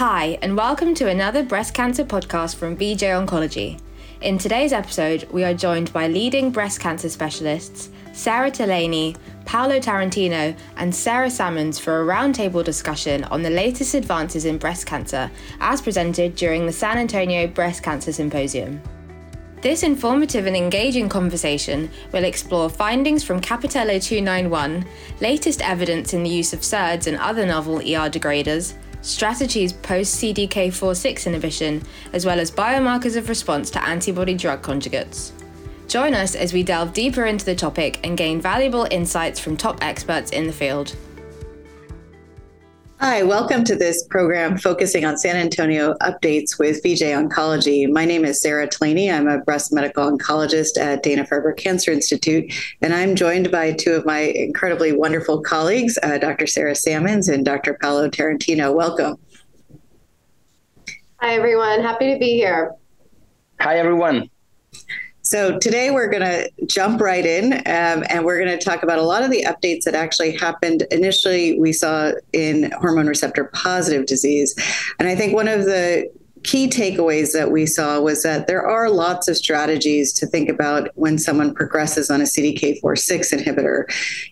Hi, and welcome to another breast cancer podcast from VJ Oncology. In today's episode, we are joined by leading breast cancer specialists Sarah Tolaney, Paolo Tarantino, and Sarah Sammons for a roundtable discussion on the latest advances in breast cancer as presented during the San Antonio Breast Cancer Symposium. This informative and engaging conversation will explore findings from Capitello 291, latest evidence in the use of SERDs and other novel ER degraders, strategies post CDK4 inhibition, as well as biomarkers of response to antibody drug conjugates. Join us as we delve deeper into the topic and gain valuable insights from top experts in the field. Hi, welcome to this program focusing on San Antonio updates with VJ Oncology. My name is Sarah Tolaney. I'm a breast medical oncologist at Dana Farber Cancer Institute, and I'm joined by two of my incredibly wonderful colleagues, uh, Dr. Sarah Sammons and Dr. Paolo Tarantino. Welcome. Hi, everyone. Happy to be here. Hi, everyone. So today we're going to jump right in um, and we're going to talk about a lot of the updates that actually happened initially we saw in hormone receptor positive disease. And I think one of the key takeaways that we saw was that there are lots of strategies to think about when someone progresses on a CDK4/6 inhibitor.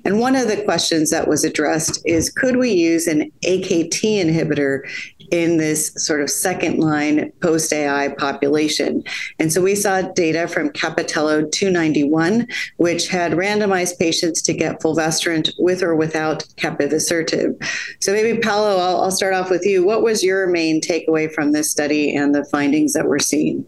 And one of the questions that was addressed is could we use an AKT inhibitor in this sort of second line post AI population. And so we saw data from Capitello 291, which had randomized patients to get fulvestrant with or without capivasertib. So maybe Paolo, I'll, I'll start off with you. What was your main takeaway from this study and the findings that we're seeing?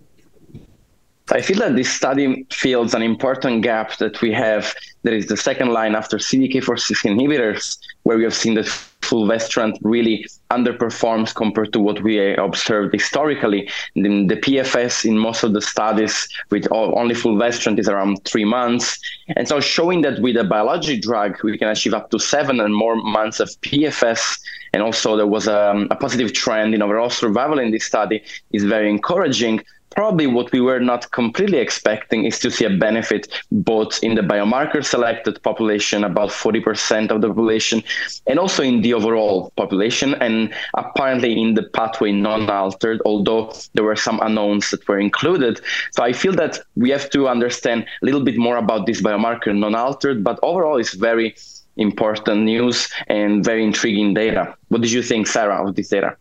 I feel that this study fills an important gap that we have. That is the second line after CDK4/6 inhibitors, where we have seen that fulvestrant really underperforms compared to what we observed historically. The, the PFS in most of the studies with only fulvestrant is around three months. And so showing that with a biologic drug, we can achieve up to seven and more months of PFS. And also there was a, a positive trend in overall survival in this study is very encouraging probably what we were not completely expecting is to see a benefit both in the biomarker selected population, about 40% of the population, and also in the overall population, and apparently in the pathway non altered, although there were some unknowns that were included. So I feel that we have to understand a little bit more about this biomarker non altered, but overall it's very important news and very intriguing data. What did you think, Sarah, of this data?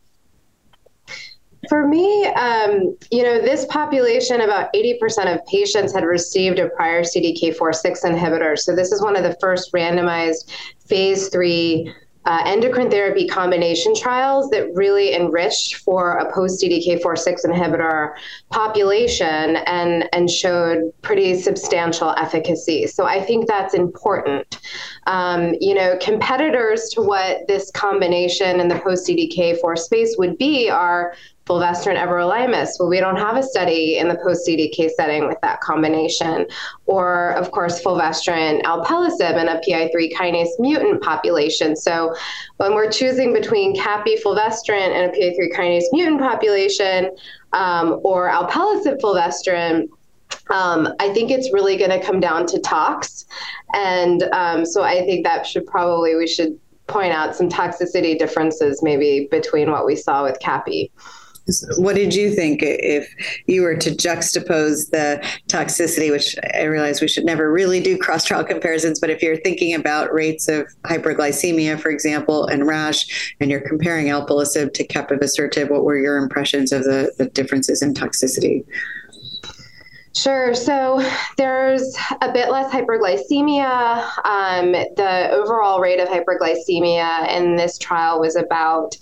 For me, um, you know, this population, about 80% of patients had received a prior CDK4/6 inhibitor. So this is one of the first randomized phase three uh, endocrine therapy combination trials that really enriched for a post CDK4/6 inhibitor population and and showed pretty substantial efficacy. So I think that's important. Um, you know, competitors to what this combination in the post CDK4 space would be are fulvestrant everolimus. Well, we don't have a study in the post CDK setting with that combination. Or, of course, fulvestrant alpelisib in a PI3 kinase mutant population. So, when we're choosing between capi fulvestrant and a PI3 kinase mutant population, um, or alpelisib fulvestrant, um, I think it's really going to come down to tox, and um, so I think that should probably we should point out some toxicity differences maybe between what we saw with Capi. What did you think if you were to juxtapose the toxicity, which I realize we should never really do cross trial comparisons, but if you're thinking about rates of hyperglycemia, for example, and rash, and you're comparing alpelisib to capivasertib, what were your impressions of the, the differences in toxicity? Sure. So there's a bit less hyperglycemia. Um, the overall rate of hyperglycemia in this trial was about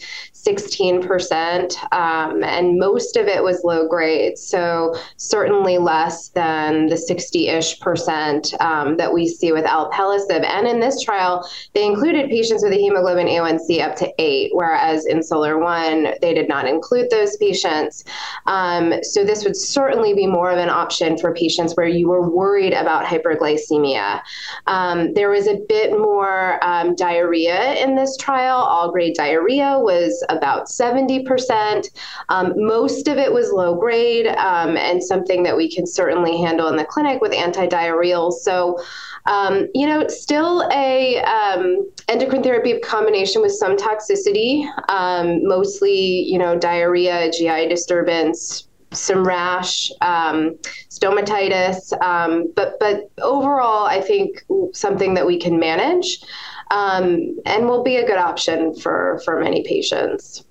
16%, um, and most of it was low grade. So, certainly less than the 60 ish percent um, that we see with alpelisib. And in this trial, they included patients with a hemoglobin A1C up to 8, whereas in SOLAR 1, they did not include those patients. Um, so, this would certainly be more of an option for patients where you were worried about hyperglycemia. Um, there was a bit more um, diarrhea in this trial. All grade diarrhea was about 70%. Um, most of it was low grade um, and something that we can certainly handle in the clinic with antidiarrheals. So Um, you know, still a um, endocrine therapy combination with some toxicity, um, mostly, you know, diarrhea, GI disturbance, some rash, um, stomatitis, um, but but overall, I think something that we can manage, um, and will be a good option for for many patients.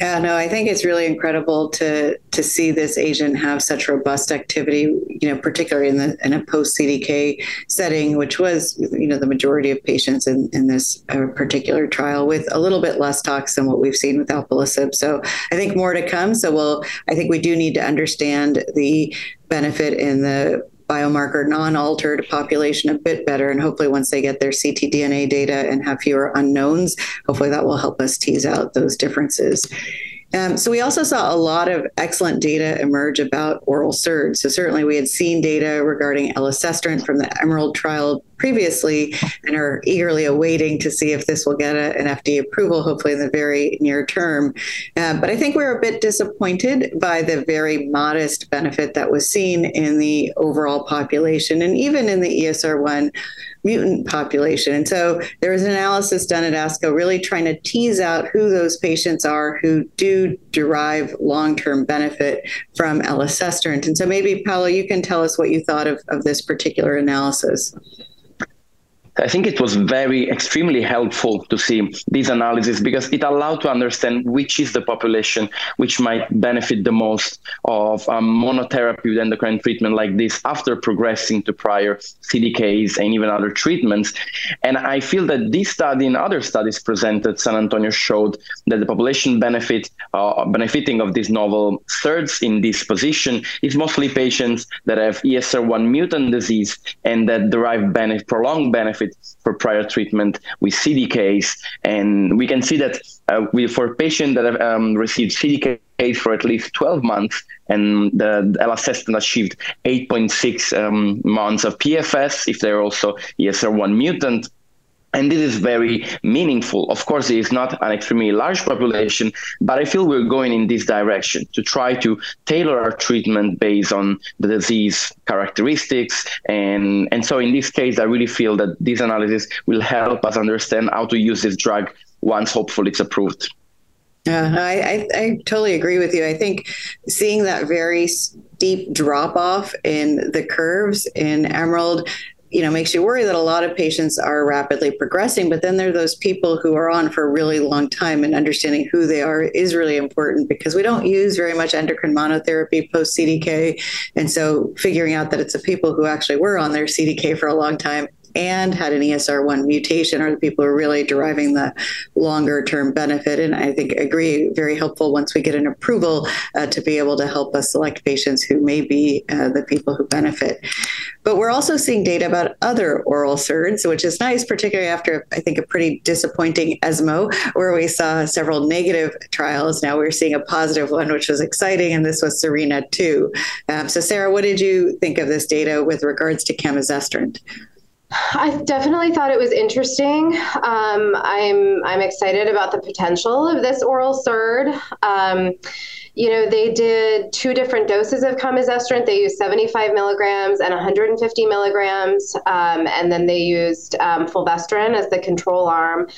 Yeah, no, I think it's really incredible to to see this agent have such robust activity. You know, particularly in the in a post CDK setting, which was you know the majority of patients in in this uh, particular trial, with a little bit less tox than what we've seen with alpelisib. So I think more to come. So we'll I think we do need to understand the benefit in the biomarker non-altered population a bit better and hopefully once they get their ctdna data and have fewer unknowns hopefully that will help us tease out those differences um, so we also saw a lot of excellent data emerge about oral SERD. So certainly we had seen data regarding elacestrant from the Emerald trial previously and are eagerly awaiting to see if this will get a, an FDA approval, hopefully in the very near term. Uh, but I think we're a bit disappointed by the very modest benefit that was seen in the overall population and even in the ESR1 mutant population. And so there was an analysis done at ASCO really trying to tease out who those patients are who do derive long term benefit from elacestrant. And so maybe, Paolo, you can tell us what you thought of, of this particular analysis. I think it was very extremely helpful to see this analysis because it allowed to understand which is the population which might benefit the most of um, monotherapy with endocrine treatment like this after progressing to prior CDKs and even other treatments. And I feel that this study and other studies presented San Antonio showed that the population benefit uh, benefiting of this novel SERDs in this position is mostly patients that have ESR1 mutant disease and that derive benefit, prolonged benefit for prior treatment with CDKs. And we can see that uh, we, for patients that have um, received CDKs for at least 12 months, and the elacestrant achieved 8.6 um, months of PFS if they're also ESR1 mutant and this is very meaningful. Of course, it is not an extremely large population, but I feel we're going in this direction to try to tailor our treatment based on the disease characteristics. And, and so in this case, I really feel that this analysis will help us understand how to use this drug once hopefully it's approved. Yeah, I, I, I totally agree with you. I think seeing that very steep drop off in the curves in Emerald you know makes you worry that a lot of patients are rapidly progressing but then there are those people who are on for a really long time and understanding who they are is really important because we don't use very much endocrine monotherapy post CDK and so figuring out that it's the people who actually were on their CDK for a long time and had an ESR1 mutation are the people who are really deriving the longer term benefit. And I think agree very helpful once we get an approval uh, to be able to help us select patients who may be uh, the people who benefit. But we're also seeing data about other oral SERDs, which is nice, particularly after I think a pretty disappointing ESMO, where we saw several negative trials. Now we're seeing a positive one, which was exciting, and this was Serena 2. Um, so, Sarah, what did you think of this data with regards to camizestrant? I definitely thought it was interesting. Um, I'm I'm excited about the potential of this oral SERD. Um, you know, they did two different doses of camizestrant. They used 75 milligrams and 150 milligrams, um, and then they used um, fulvestrant as the control arm.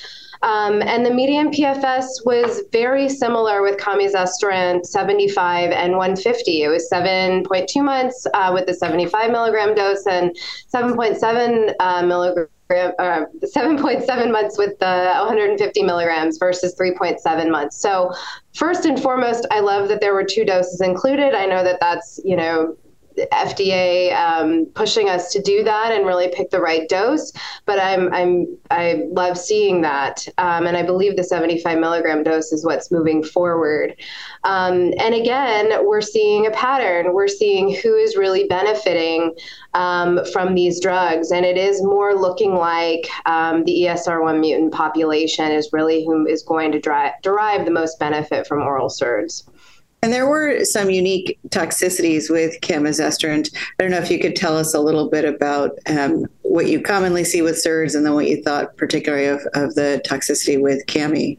Um, and the median PFS was very similar with camizestrant 75 and 150. It was 7.2 months uh, with the 75 milligram dose and 7.7 uh, milligram. Uh, 7.7 months with the 150 milligrams versus 3.7 months. So, first and foremost, I love that there were two doses included. I know that that's, you know, FDA um, pushing us to do that and really pick the right dose. But I'm I'm I love seeing that, um, and I believe the 75 milligram dose is what's moving forward. Um, and again, we're seeing a pattern. We're seeing who is really benefiting um, from these drugs, and it is more looking like um, the ESR1 mutant population is really who is going to dri- derive the most benefit from oral SERDs. And there were some unique toxicities with camizestrant. I don't know if you could tell us a little bit about um, what you commonly see with SERDs and then what you thought particularly of, of the toxicity with CAMI.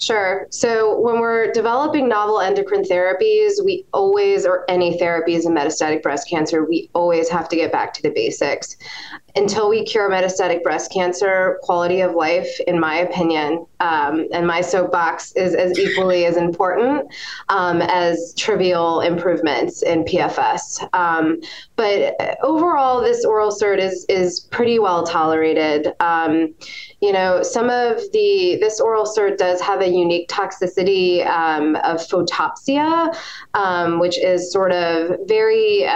Sure. So when we're developing novel endocrine therapies, we always, or any therapies in metastatic breast cancer, we always have to get back to the basics. Until we cure metastatic breast cancer, quality of life, in my opinion, um, and my soapbox is as equally as important um, as trivial improvements in PFS. Um, but overall, this oral SERD is is pretty well tolerated. Um, you know, some of the this oral SERD does have a unique toxicity um, of photopsia, um, which is sort of very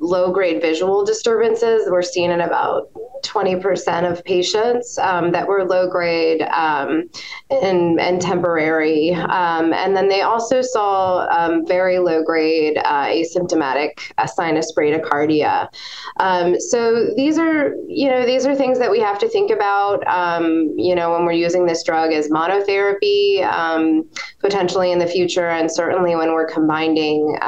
low grade visual disturbances. We're seeing in about 20% of patients um, that were low grade um, and, and temporary. Um, and then they also saw um, very low grade uh, asymptomatic uh, sinus bradycardia. Um, so these are, you know, these are things that we have to think about, um, you know, when we're using this drug as monotherapy potentially in the future, and certainly when we're combining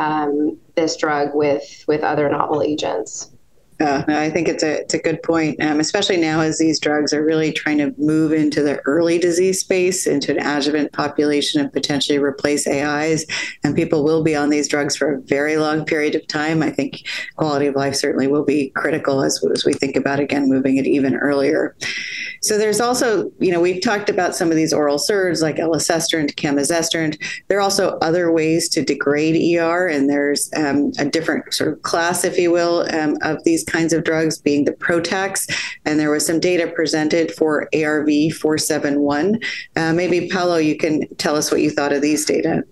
this drug with, with other novel agents. Uh, I think it's a it's a good point, um, especially now as these drugs are really trying to move into the early disease space, into an adjuvant population, and potentially replace AIs. And people will be on these drugs for a very long period of time. I think quality of life certainly will be critical as, as we think about again moving it even earlier. So there's also, you know, we've talked about some of these oral SERDs like elacestrant, camizestrant. There are also other ways to degrade ER, and there's um, a different sort of class, if you will, um, of these kinds of drugs being the Protacs. And there was some data presented for ARV 471. Uh, maybe, Paolo, you can tell us what you thought of these data.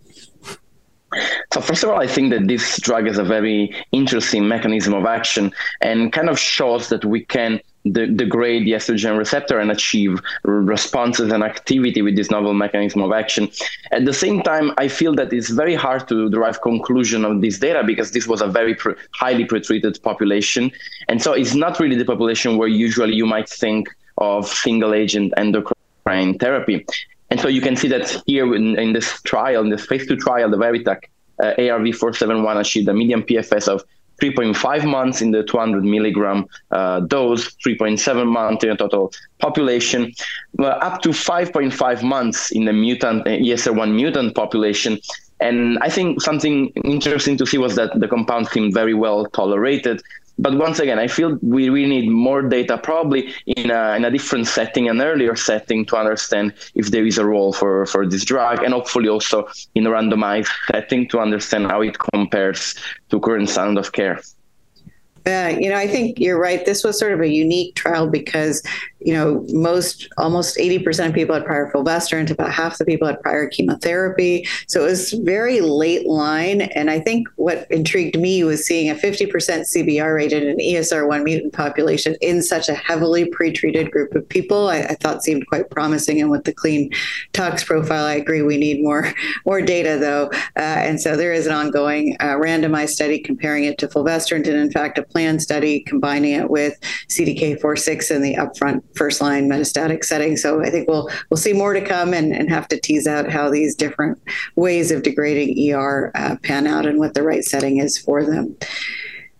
So first of all, I think that this drug has a very interesting mechanism of action and kind of shows that we can de- degrade the estrogen receptor and achieve responses and activity with this novel mechanism of action. At the same time, I feel that it's very hard to derive conclusion of this data because this was a very pre- highly pretreated population, and so it's not really the population where usually you might think of single agent endocrine therapy. And so you can see that here in, in this trial, in this phase two trial, the Veritac uh, ARV471 achieved a median PFS of 3.5 months in the 200 milligram uh, dose, 3.7 months in the total population, uh, up to 5.5 months in the mutant uh, ESR1 mutant population. And I think something interesting to see was that the compound seemed very well tolerated. But once again, I feel we really need more data, probably in a, in a different setting, an earlier setting, to understand if there is a role for, for this drug, and hopefully also in a randomized setting to understand how it compares to current standard of care. Yeah, you know, I think you're right. This was sort of a unique trial because you know, most almost 80% of people had prior fulvestrant, about half the people had prior chemotherapy. So it was very late line. And I think what intrigued me was seeing a 50% CBR rate in an ESR1 mutant population in such a heavily pretreated group of people. I, I thought seemed quite promising. And with the clean tox profile, I agree we need more more data though. Uh, and so there is an ongoing uh, randomized study comparing it to fulvestrant, and in fact, a planned study combining it with CDK4/6 in the upfront first line metastatic setting. So I think we'll we'll see more to come and, and have to tease out how these different ways of degrading ER uh, pan out and what the right setting is for them.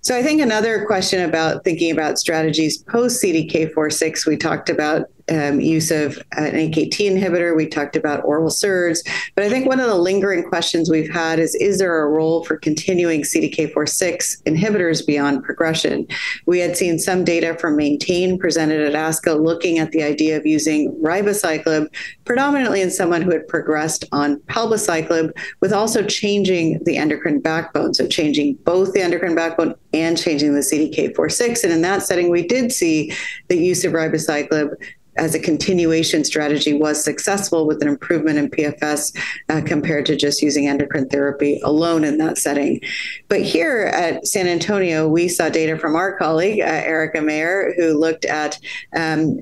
So I think another question about thinking about strategies post CDK4/6, we talked about um, use of an AKT inhibitor. We talked about oral SERDs. But I think one of the lingering questions we've had is Is there a role for continuing CDK4-6 inhibitors beyond progression? We had seen some data from Maintain presented at ASCO looking at the idea of using ribociclib predominantly in someone who had progressed on palbociclib, with also changing the endocrine backbone. So changing both the endocrine backbone and changing the CDK4-6. And in that setting, we did see the use of ribociclib as a continuation strategy was successful with an improvement in PFS uh, compared to just using endocrine therapy alone in that setting. But here at San Antonio, we saw data from our colleague, uh, Erica Mayer, who looked at um,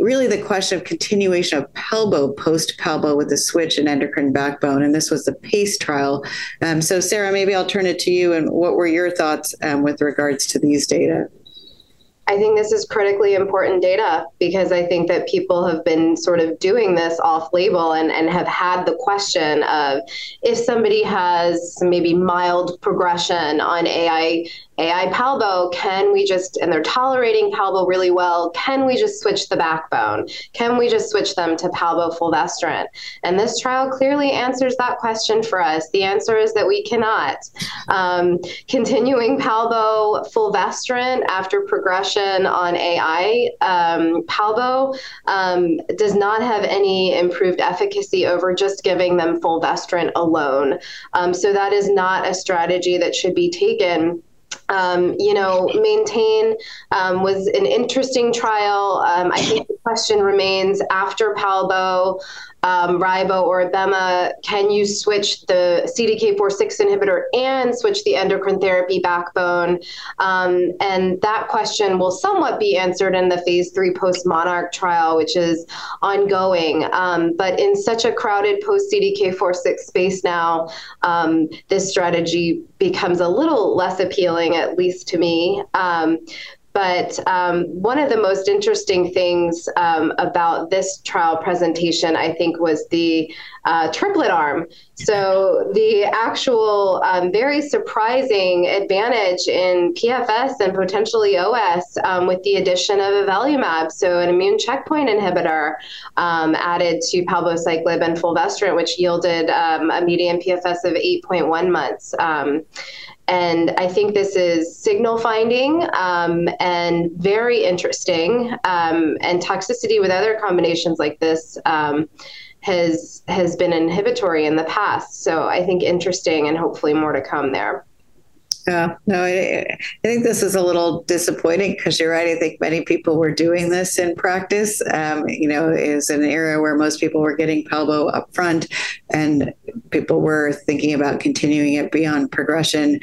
really the question of continuation of palbo post palbo with a switch in endocrine backbone. And this was the PACE trial. Um, so, Sarah, maybe I'll turn it to you. And what were your thoughts um, with regards to these data? I think this is critically important data because I think that people have been sort of doing this off label and, and have had the question of if somebody has maybe mild progression on AI AI Palbo, can we just, and they're tolerating Palbo really well, can we just switch the backbone? Can we just switch them to Palbo fulvestrant? And this trial clearly answers that question for us. The answer is that we cannot. Um, continuing Palbo fulvestrant after progression on AI um, Palbo um, does not have any improved efficacy over just giving them fulvestrant alone. Um, so that is not a strategy that should be taken um, you know, maintain um, was an interesting trial. Um, I think the question remains after Palbo, um, Ribo or Abema, can you switch the CDK4/6 inhibitor and switch the endocrine therapy backbone? Um, and that question will somewhat be answered in the phase three post Monarch trial, which is ongoing. Um, but in such a crowded post CDK4/6 space now, um, this strategy becomes a little less appealing, at least to me. But um, one of the most interesting things um, about this trial presentation, I think, was the uh, triplet arm. So the actual um, very surprising advantage in PFS and potentially OS um, with the addition of avelumab, so an immune checkpoint inhibitor um, added to palbociclib and fulvestrant, which yielded um, a median PFS of 8.1 months. And I think this is signal finding um, and very interesting. Um, and toxicity with other combinations like this um, has has been inhibitory in the past. So I think interesting and hopefully more to come there. Yeah, no, I, I, think this is a little disappointing because you're right. I think many people were doing this in practice. Um, you know, is an area where most people were getting Palbo up front, and people were thinking about continuing it beyond progression.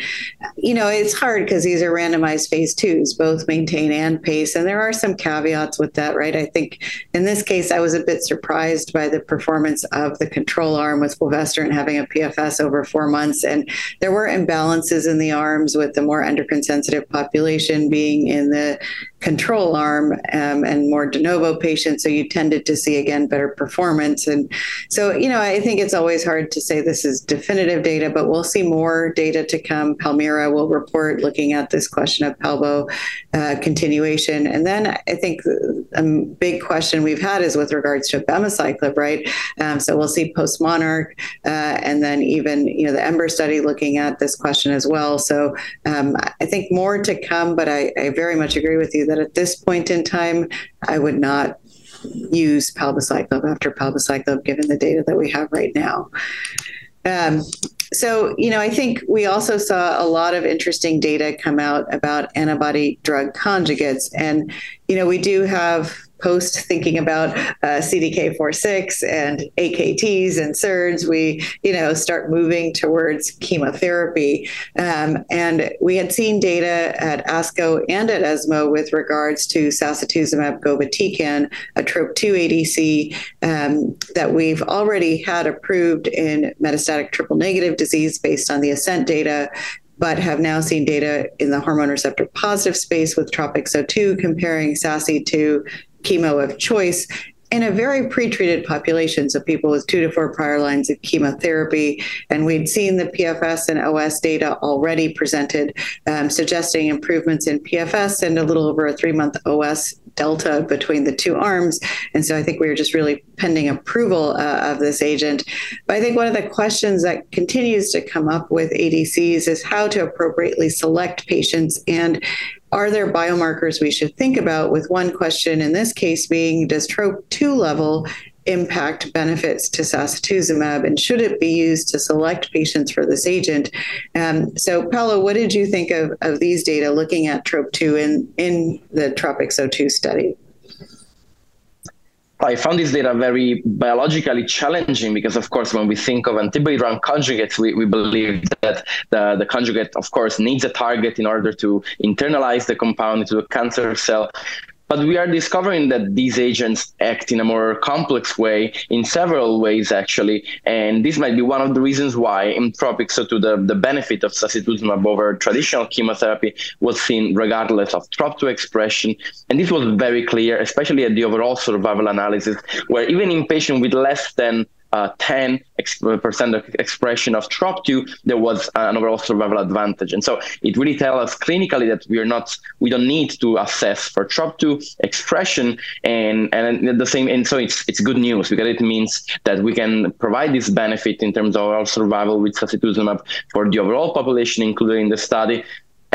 You know, it's hard because these are randomized phase twos, both maintain and pace, and there are some caveats with that, right? I think in this case, I was a bit surprised by the performance of the control arm with fulvestrant having a PFS over four months, and there were imbalances in the arm with the more endocrine sensitive population being in the control arm um, and more de novo patients. So you tended to see, again, better performance. And so, you know, I think it's always hard to say this is definitive data, but we'll see more data to come. Palmira will report looking at this question of Palbo uh, continuation. And then I think a big question we've had is with regards to abemaciclib, right? Um, so we'll see post Monarch uh, and then even, you know, the Ember study looking at this question as well. So um, I think more to come, but I, I very much agree with you that at this point in time, I would not use palbociclib after palbociclib given the data that we have right now. Um, so, you know, I think we also saw a lot of interesting data come out about antibody drug conjugates. And, you know, we do have post thinking about uh, CDK4/6 and AKTs and SERDs, we you know start moving towards chemotherapy. Um, and we had seen data at ASCO and at ESMO with regards to sacituzumab govitecan, a TROP2 ADC um, that we've already had approved in metastatic triple negative disease based on the ASCENT data but have now seen data in the hormone receptor positive space with TROPiCS-02 comparing SASI to chemo of choice in a very pretreated population, so people with two to four prior lines of chemotherapy. And we'd seen the PFS and OS data already presented, um, suggesting improvements in PFS and a little over a three month OS delta between the two arms. And so I think we were just really pending approval uh, of this agent. But I think one of the questions that continues to come up with ADCs is how to appropriately select patients and are there biomarkers we should think about? With one question in this case being Does TROP2 level impact benefits to sacituzumab and should it be used to select patients for this agent? Um, so, Paolo, what did you think of, of these data looking at TROP2 in, in the TROPiCS-02 study? I found this data very biologically challenging because, of course, when we think of antibody drug conjugates, we, we believe that the, the conjugate, of course, needs a target in order to internalize the compound into the cancer cell. But we are discovering that these agents act in a more complex way, in several ways actually, and this might be one of the reasons why in TROPiCS-02 the, the benefit of sacituzumab over traditional chemotherapy was seen regardless of TROP2 expression, and this was very clear, especially at the overall survival analysis, where even in patients with less than uh, 10 percent of expression of TROP2, there was an overall survival advantage. And so it really tells us clinically that we are not, we don't need to assess for TROP2 expression, and and the same. And so it's it's good news because it means that we can provide this benefit in terms of overall survival with sacituzumab for the overall population included in the study,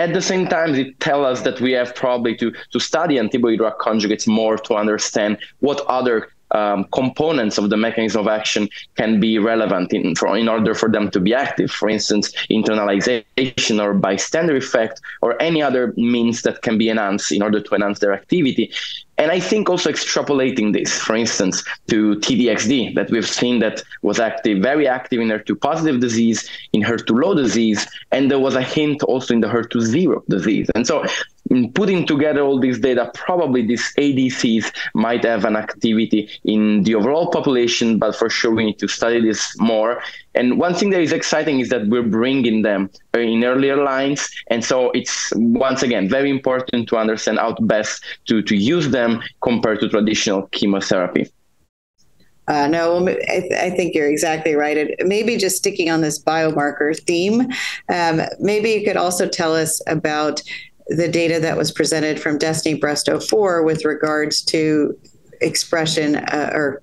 at the same time, it tells us that we have probably to, to study antibody drug conjugates more to understand what other um, components of the mechanism of action can be relevant in, for, in order for them to be active. For instance, internalization or bystander effect, or any other means that can be enhanced in order to enhance their activity. And I think also extrapolating this, for instance, to TDXD, that we've seen that was active, very active in HER2 positive disease, in HER2 low disease, and there was a hint also in the HER2 zero disease. And so in putting together all this data, probably these ADCs might have an activity in the overall population, but for sure we need to study this more. And one thing that is exciting is that we're bringing them in earlier lines. And so it's once again very important to understand how best to, to use them compared to traditional chemotherapy. Uh, no, I, th- I, think you're exactly right. Maybe just sticking on this biomarker theme, um, maybe you could also tell us about the data that was presented from Destiny Breast 04 with regards to expression uh, or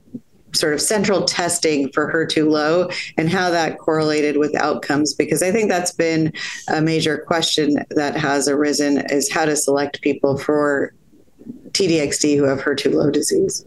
sort of central testing for HER2 low and how that correlated with outcomes because I think that's been a major question that has arisen is how to select people for TDXD who have HER2 low disease.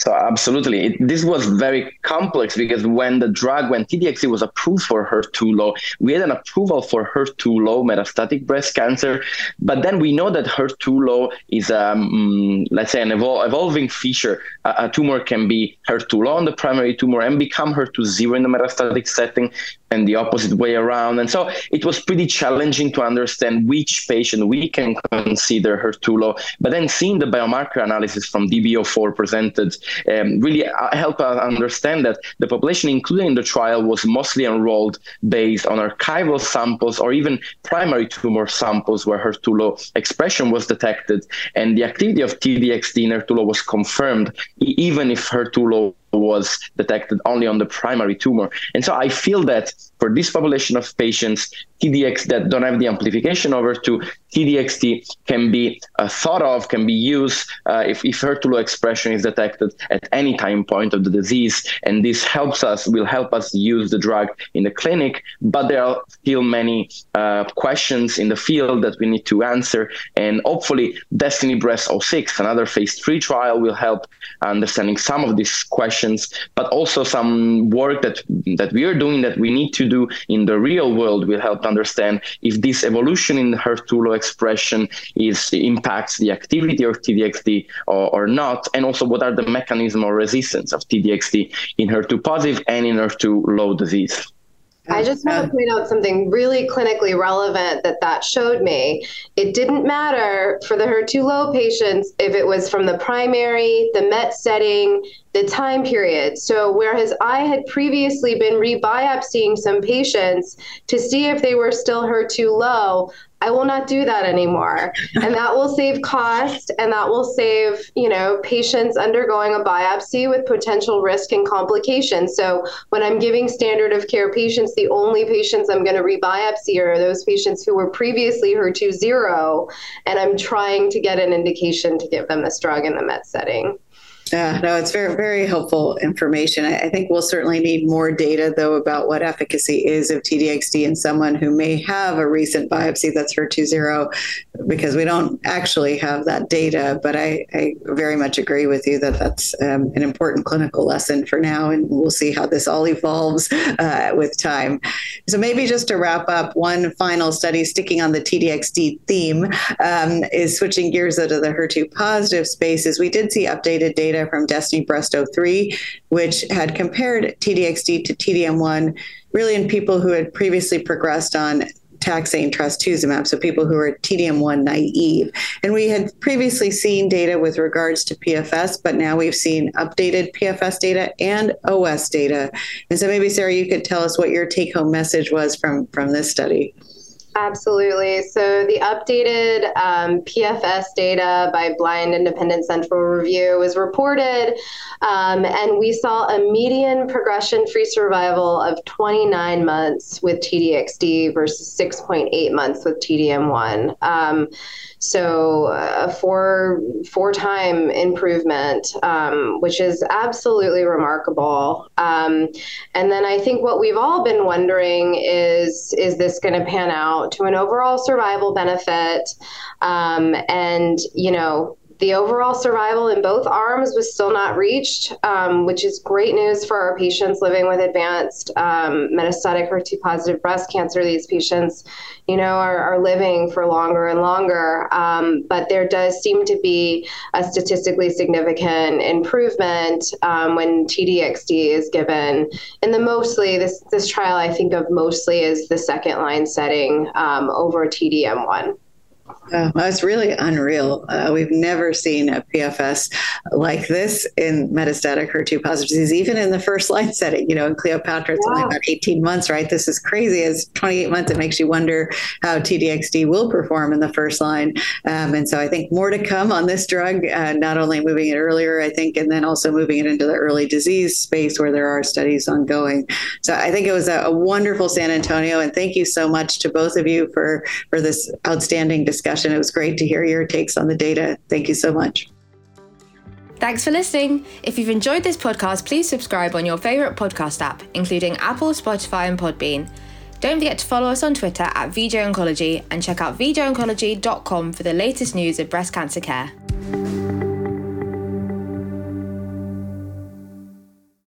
So absolutely, it, this was very complex because when the drug, when TDXD was approved for HER2 low, we had an approval for HER2 low metastatic breast cancer, but then we know that HER2 low is, um, let's say, an evol- evolving feature. A, a, tumor can be HER2 low on the primary tumor and become HER2 zero in the metastatic setting and the opposite way around. And so it was pretty challenging to understand which patient we can consider HER2 low. But then seeing the biomarker analysis from DB04 presented um, really help us understand that the population included in the trial was mostly enrolled based on archival samples or even primary tumor samples where HER2 low expression was detected. And the activity of TDXD in HER2 low was confirmed, even if HER2 low was detected only on the primary tumor. And so I feel that for this population of patients, TDX that don't have the amplification over to TDXD can be uh, thought of, can be used uh, if, if HER2 low expression is detected at any time point of the disease. And this helps us, will help us use the drug in the clinic. But there are still many uh, questions in the field that we need to answer. And hopefully, Destiny Breast 06, another phase three trial, will help understanding some of these questions, but also some work that, that we are doing that we need to do in the real world will help understand if this evolution in HER2 low expression is impacts the activity of TDXD or, or not, and also what are the mechanism of resistance of TDXD in HER2 positive and in HER2 low disease. I just want to point out something really clinically relevant that that showed me. It didn't matter for the HER2 low patients if it was from the primary, the MET setting, the time period. So, whereas I had previously been rebiopsying some patients to see if they were still HER2 low, I will not do that anymore. and that will save cost and that will save, you know, patients undergoing a biopsy with potential risk and complications. So when I'm giving standard of care patients, the only patients I'm going to rebiopsy are those patients who were previously HER2 zero, and I'm trying to get an indication to give them this drug in the MET setting. Yeah, no, it's very, very helpful information. I think we'll certainly need more data, though, about what efficacy is of TDXD in someone who may have a recent biopsy that's HER2 zero, because we don't actually have that data. But I, I very much agree with you that that's um, an important clinical lesson for now, and we'll see how this all evolves uh, with time. So, maybe just to wrap up, one final study sticking on the TDXD theme um, is switching gears out of the HER2 positive spaces. We did see updated data data from Destiny Breast 03, which had compared TDXD to TDM1 really in people who had previously progressed on taxane trastuzumab, so people who are TDM1 naive. And we had previously seen data with regards to PFS, but now we've seen updated PFS data and OS data. And so maybe Sarah, you could tell us what your take-home message was from from this study. Absolutely. So the updated um, PFS data by Blind Independent Central Review was reported, um, and we saw a median progression free survival of 29 months with TDXD versus 6.8 months with TDM1. Um, so a four four time improvement, um, which is absolutely remarkable. Um, and then I think what we've all been wondering is is this going to pan out to an overall survival benefit? Um, and you know the overall survival in both arms was still not reached, um, which is great news for our patients living with advanced um, metastatic HER2 positive breast cancer. These patients, you know, are, are living for longer and longer. Um, but there does seem to be a statistically significant improvement um, when TDXD is given. In the mostly, this, this trial I think of mostly as the second line setting um, over TDM1. Oh, that's really unreal. Uh, we've never seen a PFS like this in metastatic HER2 positive disease, even in the first line setting. You know, in Cleopatra, it's only about 18 months, right? This is crazy. As 28 months, it makes you wonder how TDXD will perform in the first line. Um, and so I think more to come on this drug, uh, not only moving it earlier, I think, and then also moving it into the early disease space where there are studies ongoing. So I think it was a, a wonderful San Antonio. And thank you so much to both of you for, for this outstanding discussion discussion. It was great to hear your takes on the data. Thank you so much. Thanks for listening. If you've enjoyed this podcast, please subscribe on your favourite podcast app, including Apple, Spotify, and Podbean. Don't forget to follow us on Twitter at VJ Oncology and check out vjoncology.com for the latest news of breast cancer care.